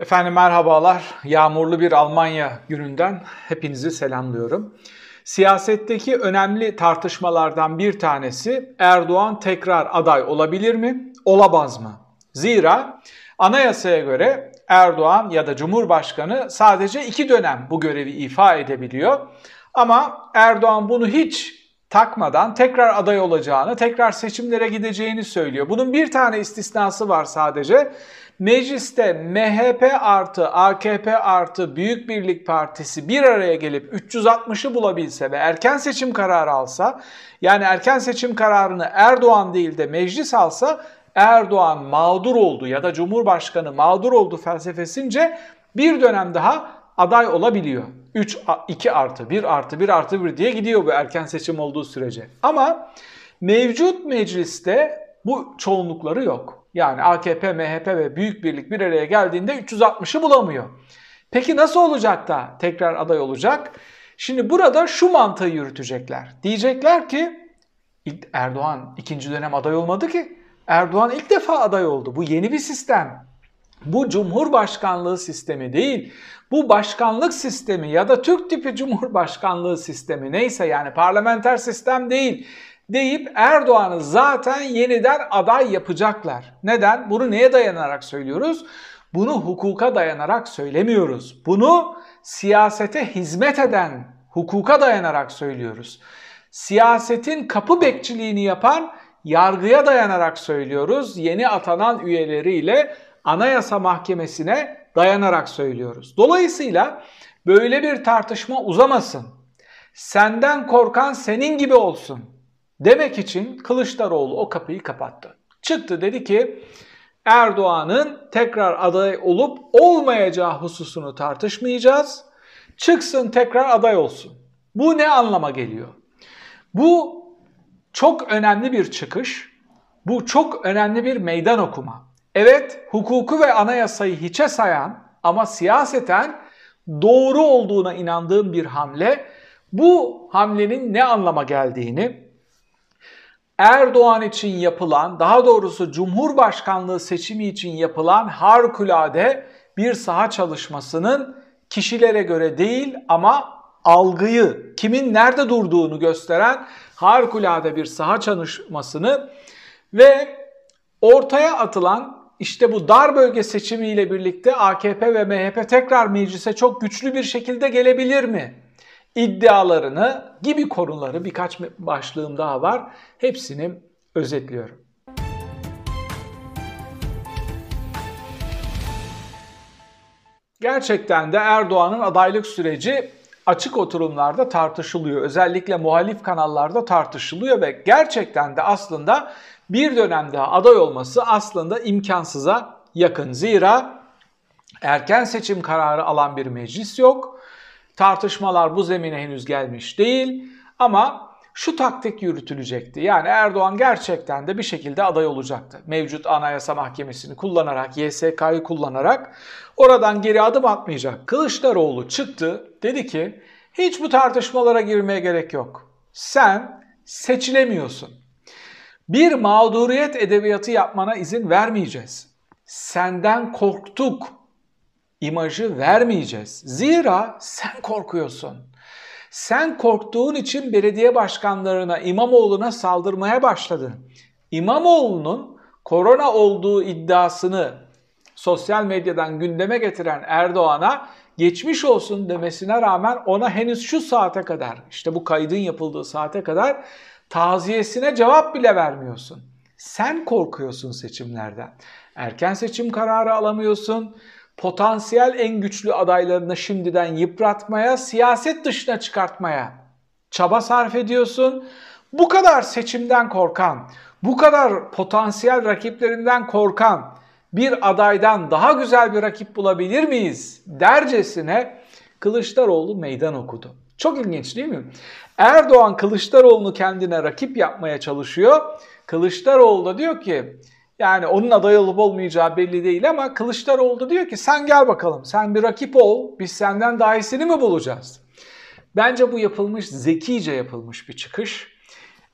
Efendim merhabalar. Yağmurlu bir Almanya gününden hepinizi selamlıyorum. Siyasetteki önemli tartışmalardan bir tanesi Erdoğan tekrar aday olabilir mi, olamaz mı? Zira anayasaya göre Erdoğan ya da Cumhurbaşkanı sadece iki dönem bu görevi ifa edebiliyor. Ama Erdoğan bunu hiç takmadan tekrar aday olacağını, tekrar seçimlere gideceğini söylüyor. Bunun bir tane istisnası var sadece. Mecliste MHP artı AKP artı Büyük Birlik Partisi bir araya gelip 360'ı bulabilse ve erken seçim kararı alsa, yani erken seçim kararını Erdoğan değil de meclis alsa Erdoğan mağdur oldu ya da Cumhurbaşkanı mağdur oldu felsefesince bir dönem daha aday olabiliyor. 3, 2 artı 1 artı 1 artı 1 diye gidiyor bu erken seçim olduğu sürece. Ama mevcut mecliste bu çoğunlukları yok. Yani AKP, MHP ve Büyük Birlik bir araya geldiğinde 360'ı bulamıyor. Peki nasıl olacak da tekrar aday olacak? Şimdi burada şu mantığı yürütecekler. Diyecekler ki Erdoğan ikinci dönem aday olmadı ki. Erdoğan ilk defa aday oldu. Bu yeni bir sistem. Bu cumhurbaşkanlığı sistemi değil. Bu başkanlık sistemi ya da Türk tipi cumhurbaşkanlığı sistemi neyse yani parlamenter sistem değil deyip Erdoğan'ı zaten yeniden aday yapacaklar. Neden? Bunu neye dayanarak söylüyoruz? Bunu hukuka dayanarak söylemiyoruz. Bunu siyasete hizmet eden hukuka dayanarak söylüyoruz. Siyasetin kapı bekçiliğini yapan yargıya dayanarak söylüyoruz. Yeni atanan üyeleriyle Anayasa Mahkemesi'ne dayanarak söylüyoruz. Dolayısıyla böyle bir tartışma uzamasın. Senden korkan senin gibi olsun demek için Kılıçdaroğlu o kapıyı kapattı. Çıktı dedi ki Erdoğan'ın tekrar aday olup olmayacağı hususunu tartışmayacağız. Çıksın tekrar aday olsun. Bu ne anlama geliyor? Bu çok önemli bir çıkış. Bu çok önemli bir meydan okuma. Evet, hukuku ve anayasayı hiçe sayan ama siyaseten doğru olduğuna inandığım bir hamle. Bu hamlenin ne anlama geldiğini, Erdoğan için yapılan, daha doğrusu Cumhurbaşkanlığı seçimi için yapılan harikulade bir saha çalışmasının kişilere göre değil ama algıyı, kimin nerede durduğunu gösteren harikulade bir saha çalışmasını ve ortaya atılan işte bu dar bölge seçimiyle birlikte AKP ve MHP tekrar meclise çok güçlü bir şekilde gelebilir mi? İddialarını gibi konuları birkaç başlığım daha var. Hepsini özetliyorum. Gerçekten de Erdoğan'ın adaylık süreci açık oturumlarda tartışılıyor. Özellikle muhalif kanallarda tartışılıyor ve gerçekten de aslında bir dönemde aday olması aslında imkansıza yakın. Zira erken seçim kararı alan bir meclis yok Tartışmalar bu zemine henüz gelmiş değil ama şu taktik yürütülecekti. Yani Erdoğan gerçekten de bir şekilde aday olacaktı. Mevcut Anayasa Mahkemesi'ni kullanarak, YSK'yı kullanarak oradan geri adım atmayacak. Kılıçdaroğlu çıktı dedi ki hiç bu tartışmalara girmeye gerek yok. Sen seçilemiyorsun. Bir mağduriyet edebiyatı yapmana izin vermeyeceğiz. Senden korktuk imajı vermeyeceğiz. Zira sen korkuyorsun. Sen korktuğun için belediye başkanlarına, İmamoğlu'na saldırmaya başladın. İmamoğlu'nun korona olduğu iddiasını sosyal medyadan gündeme getiren Erdoğan'a geçmiş olsun demesine rağmen ona henüz şu saate kadar, işte bu kaydın yapıldığı saate kadar taziyesine cevap bile vermiyorsun. Sen korkuyorsun seçimlerden. Erken seçim kararı alamıyorsun potansiyel en güçlü adaylarını şimdiden yıpratmaya, siyaset dışına çıkartmaya çaba sarf ediyorsun. Bu kadar seçimden korkan, bu kadar potansiyel rakiplerinden korkan bir adaydan daha güzel bir rakip bulabilir miyiz dercesine Kılıçdaroğlu meydan okudu. Çok ilginç değil mi? Erdoğan Kılıçdaroğlu'nu kendine rakip yapmaya çalışıyor. Kılıçdaroğlu da diyor ki yani onun aday olup olmayacağı belli değil ama Kılıçdaroğlu diyor ki sen gel bakalım sen bir rakip ol biz senden daha iyisini mi bulacağız? Bence bu yapılmış zekice yapılmış bir çıkış.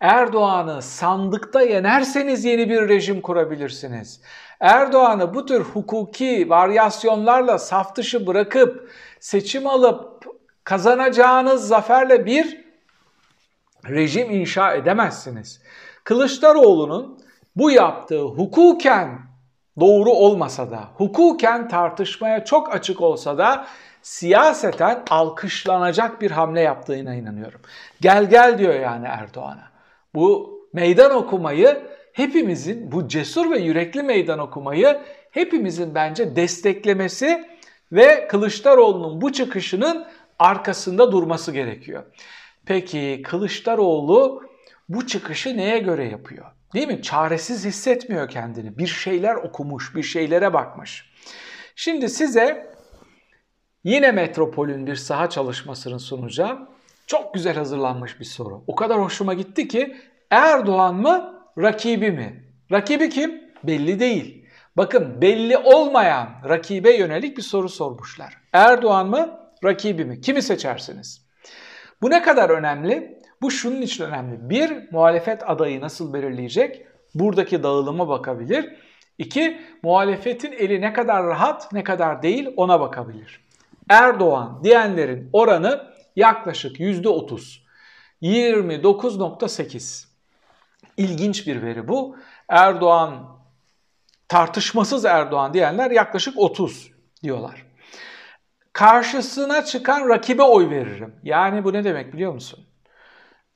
Erdoğan'ı sandıkta yenerseniz yeni bir rejim kurabilirsiniz. Erdoğan'ı bu tür hukuki varyasyonlarla saf dışı bırakıp seçim alıp kazanacağınız zaferle bir rejim inşa edemezsiniz. Kılıçdaroğlu'nun bu yaptığı hukuken doğru olmasa da, hukuken tartışmaya çok açık olsa da siyaseten alkışlanacak bir hamle yaptığına inanıyorum. Gel gel diyor yani Erdoğan'a. Bu meydan okumayı hepimizin, bu cesur ve yürekli meydan okumayı hepimizin bence desteklemesi ve Kılıçdaroğlu'nun bu çıkışının arkasında durması gerekiyor. Peki Kılıçdaroğlu bu çıkışı neye göre yapıyor? Değil mi? Çaresiz hissetmiyor kendini. Bir şeyler okumuş, bir şeylere bakmış. Şimdi size yine Metropol'ün bir saha çalışmasını sunacağım. Çok güzel hazırlanmış bir soru. O kadar hoşuma gitti ki Erdoğan mı, rakibi mi? Rakibi kim? Belli değil. Bakın belli olmayan rakibe yönelik bir soru sormuşlar. Erdoğan mı, rakibi mi? Kimi seçersiniz? Bu ne kadar önemli? Bu şunun için önemli. Bir, muhalefet adayı nasıl belirleyecek? Buradaki dağılıma bakabilir. İki, muhalefetin eli ne kadar rahat, ne kadar değil ona bakabilir. Erdoğan diyenlerin oranı yaklaşık %30. 29.8. İlginç bir veri bu. Erdoğan, tartışmasız Erdoğan diyenler yaklaşık 30 diyorlar. Karşısına çıkan rakibe oy veririm. Yani bu ne demek biliyor musun?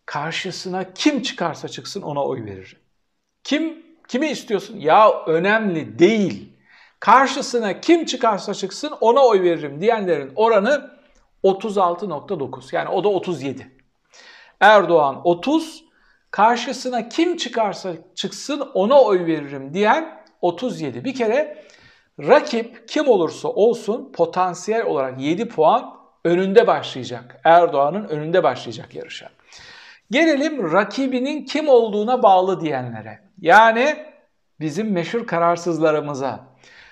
Karşısına kim çıkarsa çıksın ona oy veririm. Kim kimi istiyorsun? Ya önemli değil. Karşısına kim çıkarsa çıksın ona oy veririm diyenlerin oranı 36.9. Yani o da 37. Erdoğan 30, karşısına kim çıkarsa çıksın ona oy veririm diyen 37. Bir kere rakip kim olursa olsun potansiyel olarak 7 puan önünde başlayacak. Erdoğan'ın önünde başlayacak yarışa. Gelelim rakibinin kim olduğuna bağlı diyenlere. Yani bizim meşhur kararsızlarımıza.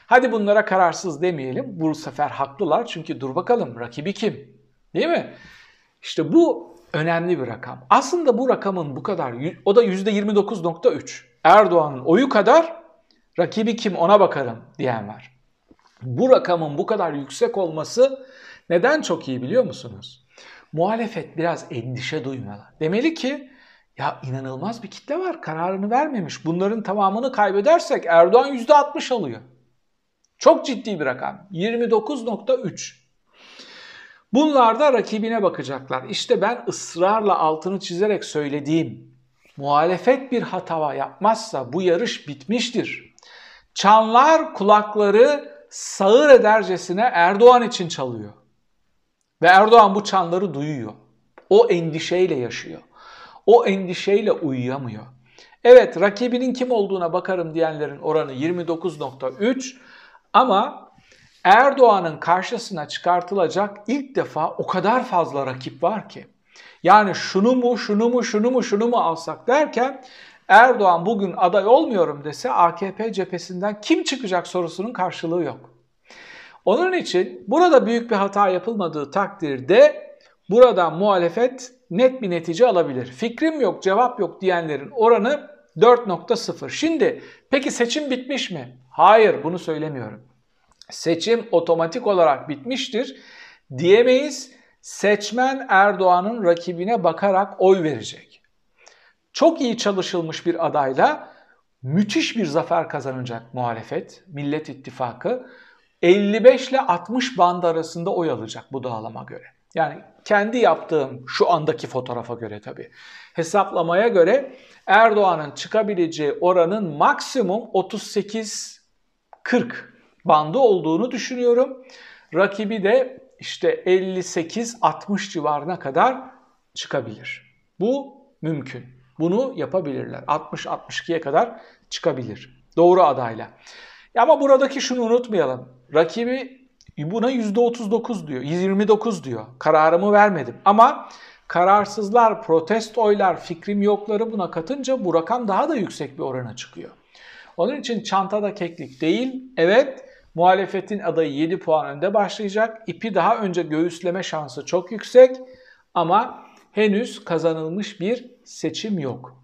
Hadi bunlara kararsız demeyelim. Bu sefer haklılar çünkü dur bakalım rakibi kim? Değil mi? İşte bu önemli bir rakam. Aslında bu rakamın bu kadar, o da %29.3. Erdoğan'ın oyu kadar rakibi kim ona bakarım diyen var. Bu rakamın bu kadar yüksek olması neden çok iyi biliyor musunuz? Muhalefet biraz endişe duymalı. Demeli ki ya inanılmaz bir kitle var kararını vermemiş. Bunların tamamını kaybedersek Erdoğan %60 alıyor. Çok ciddi bir rakam. 29.3. Bunlar da rakibine bakacaklar. İşte ben ısrarla altını çizerek söylediğim muhalefet bir hata yapmazsa bu yarış bitmiştir. Çanlar kulakları sağır edercesine Erdoğan için çalıyor. Ve Erdoğan bu çanları duyuyor. O endişeyle yaşıyor. O endişeyle uyuyamıyor. Evet rakibinin kim olduğuna bakarım diyenlerin oranı 29.3 ama Erdoğan'ın karşısına çıkartılacak ilk defa o kadar fazla rakip var ki. Yani şunu mu, şunu mu, şunu mu, şunu mu alsak derken Erdoğan bugün aday olmuyorum dese AKP cephesinden kim çıkacak sorusunun karşılığı yok. Onun için burada büyük bir hata yapılmadığı takdirde burada muhalefet net bir netice alabilir. Fikrim yok, cevap yok diyenlerin oranı 4.0. Şimdi peki seçim bitmiş mi? Hayır, bunu söylemiyorum seçim otomatik olarak bitmiştir diyemeyiz. Seçmen Erdoğan'ın rakibine bakarak oy verecek. Çok iyi çalışılmış bir adayla müthiş bir zafer kazanacak muhalefet, Millet İttifakı. 55 ile 60 band arasında oy alacak bu dağılama göre. Yani kendi yaptığım şu andaki fotoğrafa göre tabii. Hesaplamaya göre Erdoğan'ın çıkabileceği oranın maksimum 38-40 bandı olduğunu düşünüyorum. Rakibi de işte 58-60 civarına kadar çıkabilir. Bu mümkün. Bunu yapabilirler. 60-62'ye kadar çıkabilir. Doğru adayla. Ama buradaki şunu unutmayalım. Rakibi buna %39 diyor, 29 diyor. Kararımı vermedim. Ama kararsızlar, protest oylar, fikrim yokları buna katınca bu rakam daha da yüksek bir orana çıkıyor. Onun için çantada keklik değil, evet Muhalefetin adayı 7 puan önde başlayacak. İpi daha önce göğüsleme şansı çok yüksek ama henüz kazanılmış bir seçim yok.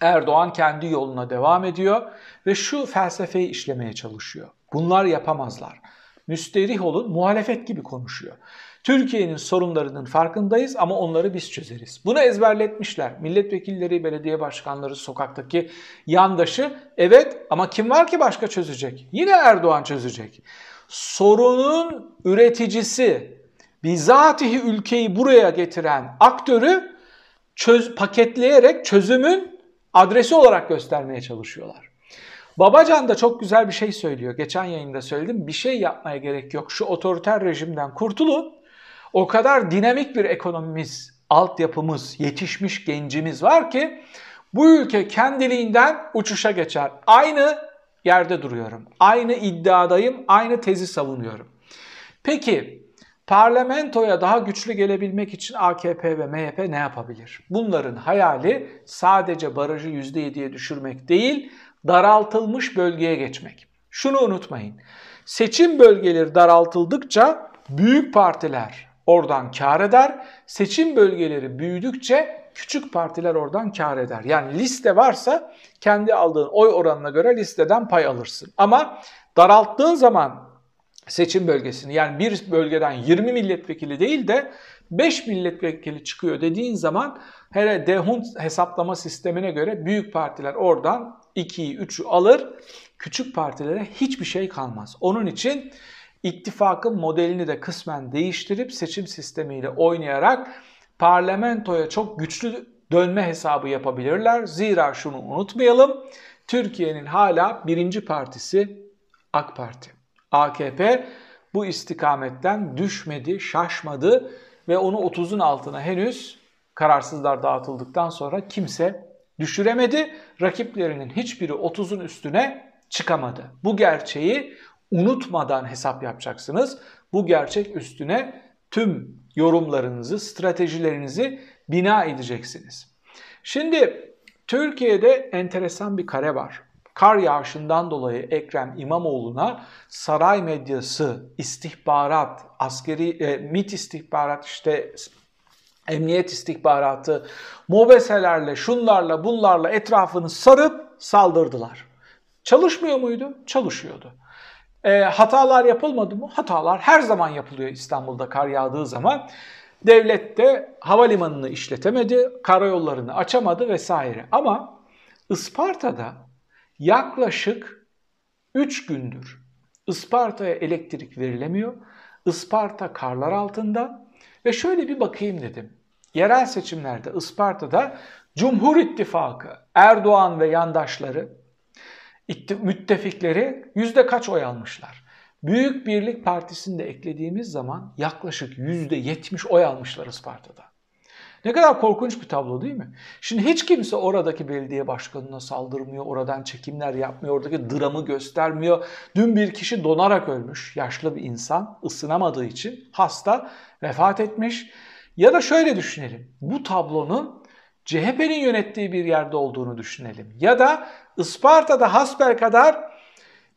Erdoğan kendi yoluna devam ediyor ve şu felsefeyi işlemeye çalışıyor. Bunlar yapamazlar. Müsterih olun, muhalefet gibi konuşuyor. Türkiye'nin sorunlarının farkındayız ama onları biz çözeriz. Bunu ezberletmişler. Milletvekilleri, belediye başkanları, sokaktaki yandaşı evet ama kim var ki başka çözecek? Yine Erdoğan çözecek. Sorunun üreticisi, bizatihi ülkeyi buraya getiren aktörü çöz, paketleyerek çözümün adresi olarak göstermeye çalışıyorlar. Babacan da çok güzel bir şey söylüyor. Geçen yayında söyledim. Bir şey yapmaya gerek yok. Şu otoriter rejimden kurtulun. O kadar dinamik bir ekonomimiz, altyapımız, yetişmiş gencimiz var ki bu ülke kendiliğinden uçuşa geçer. Aynı yerde duruyorum. Aynı iddiadayım, aynı tezi savunuyorum. Peki parlamentoya daha güçlü gelebilmek için AKP ve MHP ne yapabilir? Bunların hayali sadece barajı %7'ye düşürmek değil, daraltılmış bölgeye geçmek. Şunu unutmayın. Seçim bölgeleri daraltıldıkça büyük partiler oradan kar eder. Seçim bölgeleri büyüdükçe küçük partiler oradan kar eder. Yani liste varsa kendi aldığın oy oranına göre listeden pay alırsın. Ama daralttığın zaman seçim bölgesini yani bir bölgeden 20 milletvekili değil de 5 milletvekili çıkıyor dediğin zaman hele Dehun hesaplama sistemine göre büyük partiler oradan 2'yi 3'ü alır. Küçük partilere hiçbir şey kalmaz. Onun için ittifakın modelini de kısmen değiştirip seçim sistemiyle oynayarak parlamentoya çok güçlü dönme hesabı yapabilirler. Zira şunu unutmayalım. Türkiye'nin hala birinci partisi AK Parti. AKP bu istikametten düşmedi, şaşmadı ve onu 30'un altına henüz kararsızlar dağıtıldıktan sonra kimse düşüremedi. Rakiplerinin hiçbiri 30'un üstüne çıkamadı. Bu gerçeği unutmadan hesap yapacaksınız. Bu gerçek üstüne tüm yorumlarınızı, stratejilerinizi bina edeceksiniz. Şimdi Türkiye'de enteresan bir kare var. Kar yağışından dolayı Ekrem İmamoğlu'na saray medyası, istihbarat, askeri, e, MİT istihbarat işte emniyet istihbaratı, mobeselerle, şunlarla, bunlarla etrafını sarıp saldırdılar. Çalışmıyor muydu? Çalışıyordu. E, hatalar yapılmadı mı? Hatalar her zaman yapılıyor İstanbul'da kar yağdığı zaman. Devlet de havalimanını işletemedi, karayollarını açamadı vesaire. Ama Isparta'da yaklaşık 3 gündür Isparta'ya elektrik verilemiyor. Isparta karlar altında ve şöyle bir bakayım dedim. Yerel seçimlerde Isparta'da Cumhur İttifakı, Erdoğan ve yandaşları müttefikleri yüzde kaç oy almışlar? Büyük Birlik Partisi'ni de eklediğimiz zaman yaklaşık yüzde yetmiş oy almışlar Isparta'da. Ne kadar korkunç bir tablo değil mi? Şimdi hiç kimse oradaki belediye başkanına saldırmıyor, oradan çekimler yapmıyor, oradaki dramı göstermiyor. Dün bir kişi donarak ölmüş, yaşlı bir insan, ısınamadığı için hasta, vefat etmiş. Ya da şöyle düşünelim, bu tablonun CHP'nin yönettiği bir yerde olduğunu düşünelim. Ya da Isparta'da hasbel kadar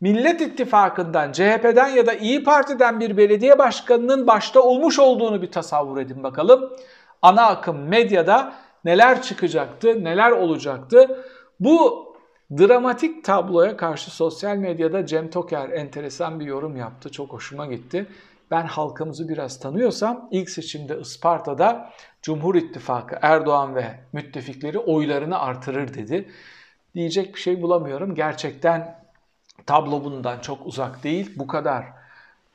Millet İttifakı'ndan, CHP'den ya da İyi Parti'den bir belediye başkanının başta olmuş olduğunu bir tasavvur edin bakalım. Ana akım medyada neler çıkacaktı, neler olacaktı. Bu dramatik tabloya karşı sosyal medyada Cem Toker enteresan bir yorum yaptı. Çok hoşuma gitti. Ben halkımızı biraz tanıyorsam ilk seçimde Isparta'da Cumhur İttifakı Erdoğan ve müttefikleri oylarını artırır dedi. Diyecek bir şey bulamıyorum. Gerçekten tablo bundan çok uzak değil. Bu kadar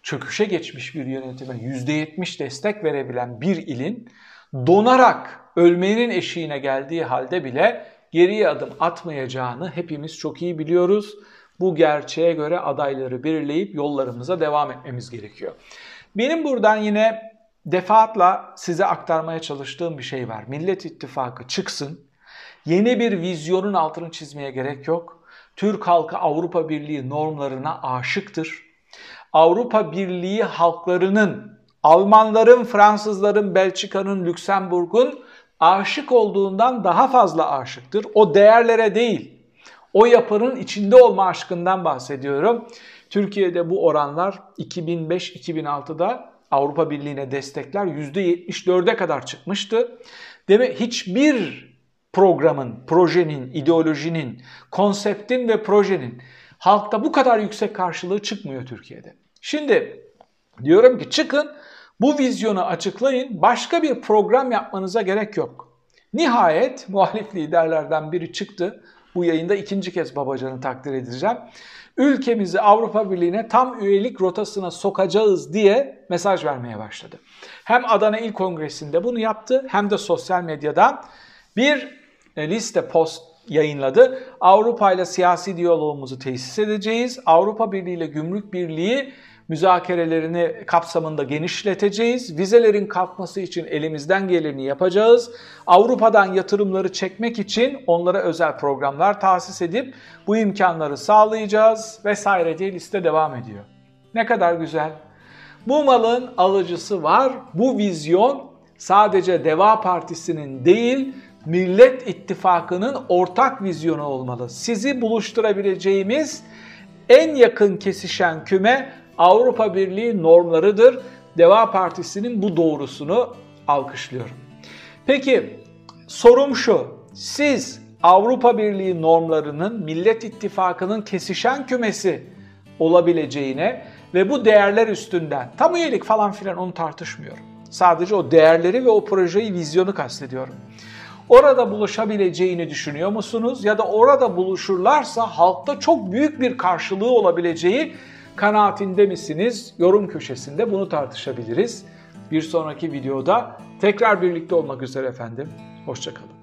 çöküşe geçmiş bir yönetime %70 destek verebilen bir ilin donarak ölmenin eşiğine geldiği halde bile geriye adım atmayacağını hepimiz çok iyi biliyoruz. Bu gerçeğe göre adayları belirleyip yollarımıza devam etmemiz gerekiyor. Benim buradan yine defaatla size aktarmaya çalıştığım bir şey var. Millet İttifakı çıksın. Yeni bir vizyonun altını çizmeye gerek yok. Türk halkı Avrupa Birliği normlarına aşıktır. Avrupa Birliği halklarının, Almanların, Fransızların, Belçika'nın, Lüksemburg'un aşık olduğundan daha fazla aşıktır. O değerlere değil, o yapının içinde olma aşkından bahsediyorum. Türkiye'de bu oranlar 2005-2006'da Avrupa Birliği'ne destekler %74'e kadar çıkmıştı. Demek hiçbir programın, projenin, ideolojinin, konseptin ve projenin halkta bu kadar yüksek karşılığı çıkmıyor Türkiye'de. Şimdi diyorum ki çıkın bu vizyonu açıklayın. Başka bir program yapmanıza gerek yok. Nihayet muhalif liderlerden biri çıktı. Bu yayında ikinci kez Babacan'ı takdir edeceğim. Ülkemizi Avrupa Birliği'ne tam üyelik rotasına sokacağız diye mesaj vermeye başladı. Hem Adana İl Kongresi'nde bunu yaptı hem de sosyal medyadan bir e, liste post yayınladı. Avrupa ile siyasi diyalogumuzu tesis edeceğiz. Avrupa Birliği ile Gümrük Birliği müzakerelerini kapsamında genişleteceğiz. Vizelerin kalkması için elimizden geleni yapacağız. Avrupa'dan yatırımları çekmek için onlara özel programlar tahsis edip bu imkanları sağlayacağız vesaire diye liste devam ediyor. Ne kadar güzel. Bu malın alıcısı var. Bu vizyon sadece Deva Partisi'nin değil, Millet İttifakı'nın ortak vizyonu olmalı. Sizi buluşturabileceğimiz en yakın kesişen küme Avrupa Birliği normlarıdır. Deva Partisi'nin bu doğrusunu alkışlıyorum. Peki sorum şu. Siz Avrupa Birliği normlarının Millet İttifakı'nın kesişen kümesi olabileceğine ve bu değerler üstünden tam üyelik falan filan onu tartışmıyorum. Sadece o değerleri ve o projeyi, vizyonu kastediyorum. Orada buluşabileceğini düşünüyor musunuz? Ya da orada buluşurlarsa halkta çok büyük bir karşılığı olabileceği kanaatinde misiniz? Yorum köşesinde bunu tartışabiliriz. Bir sonraki videoda tekrar birlikte olmak üzere efendim. Hoşçakalın.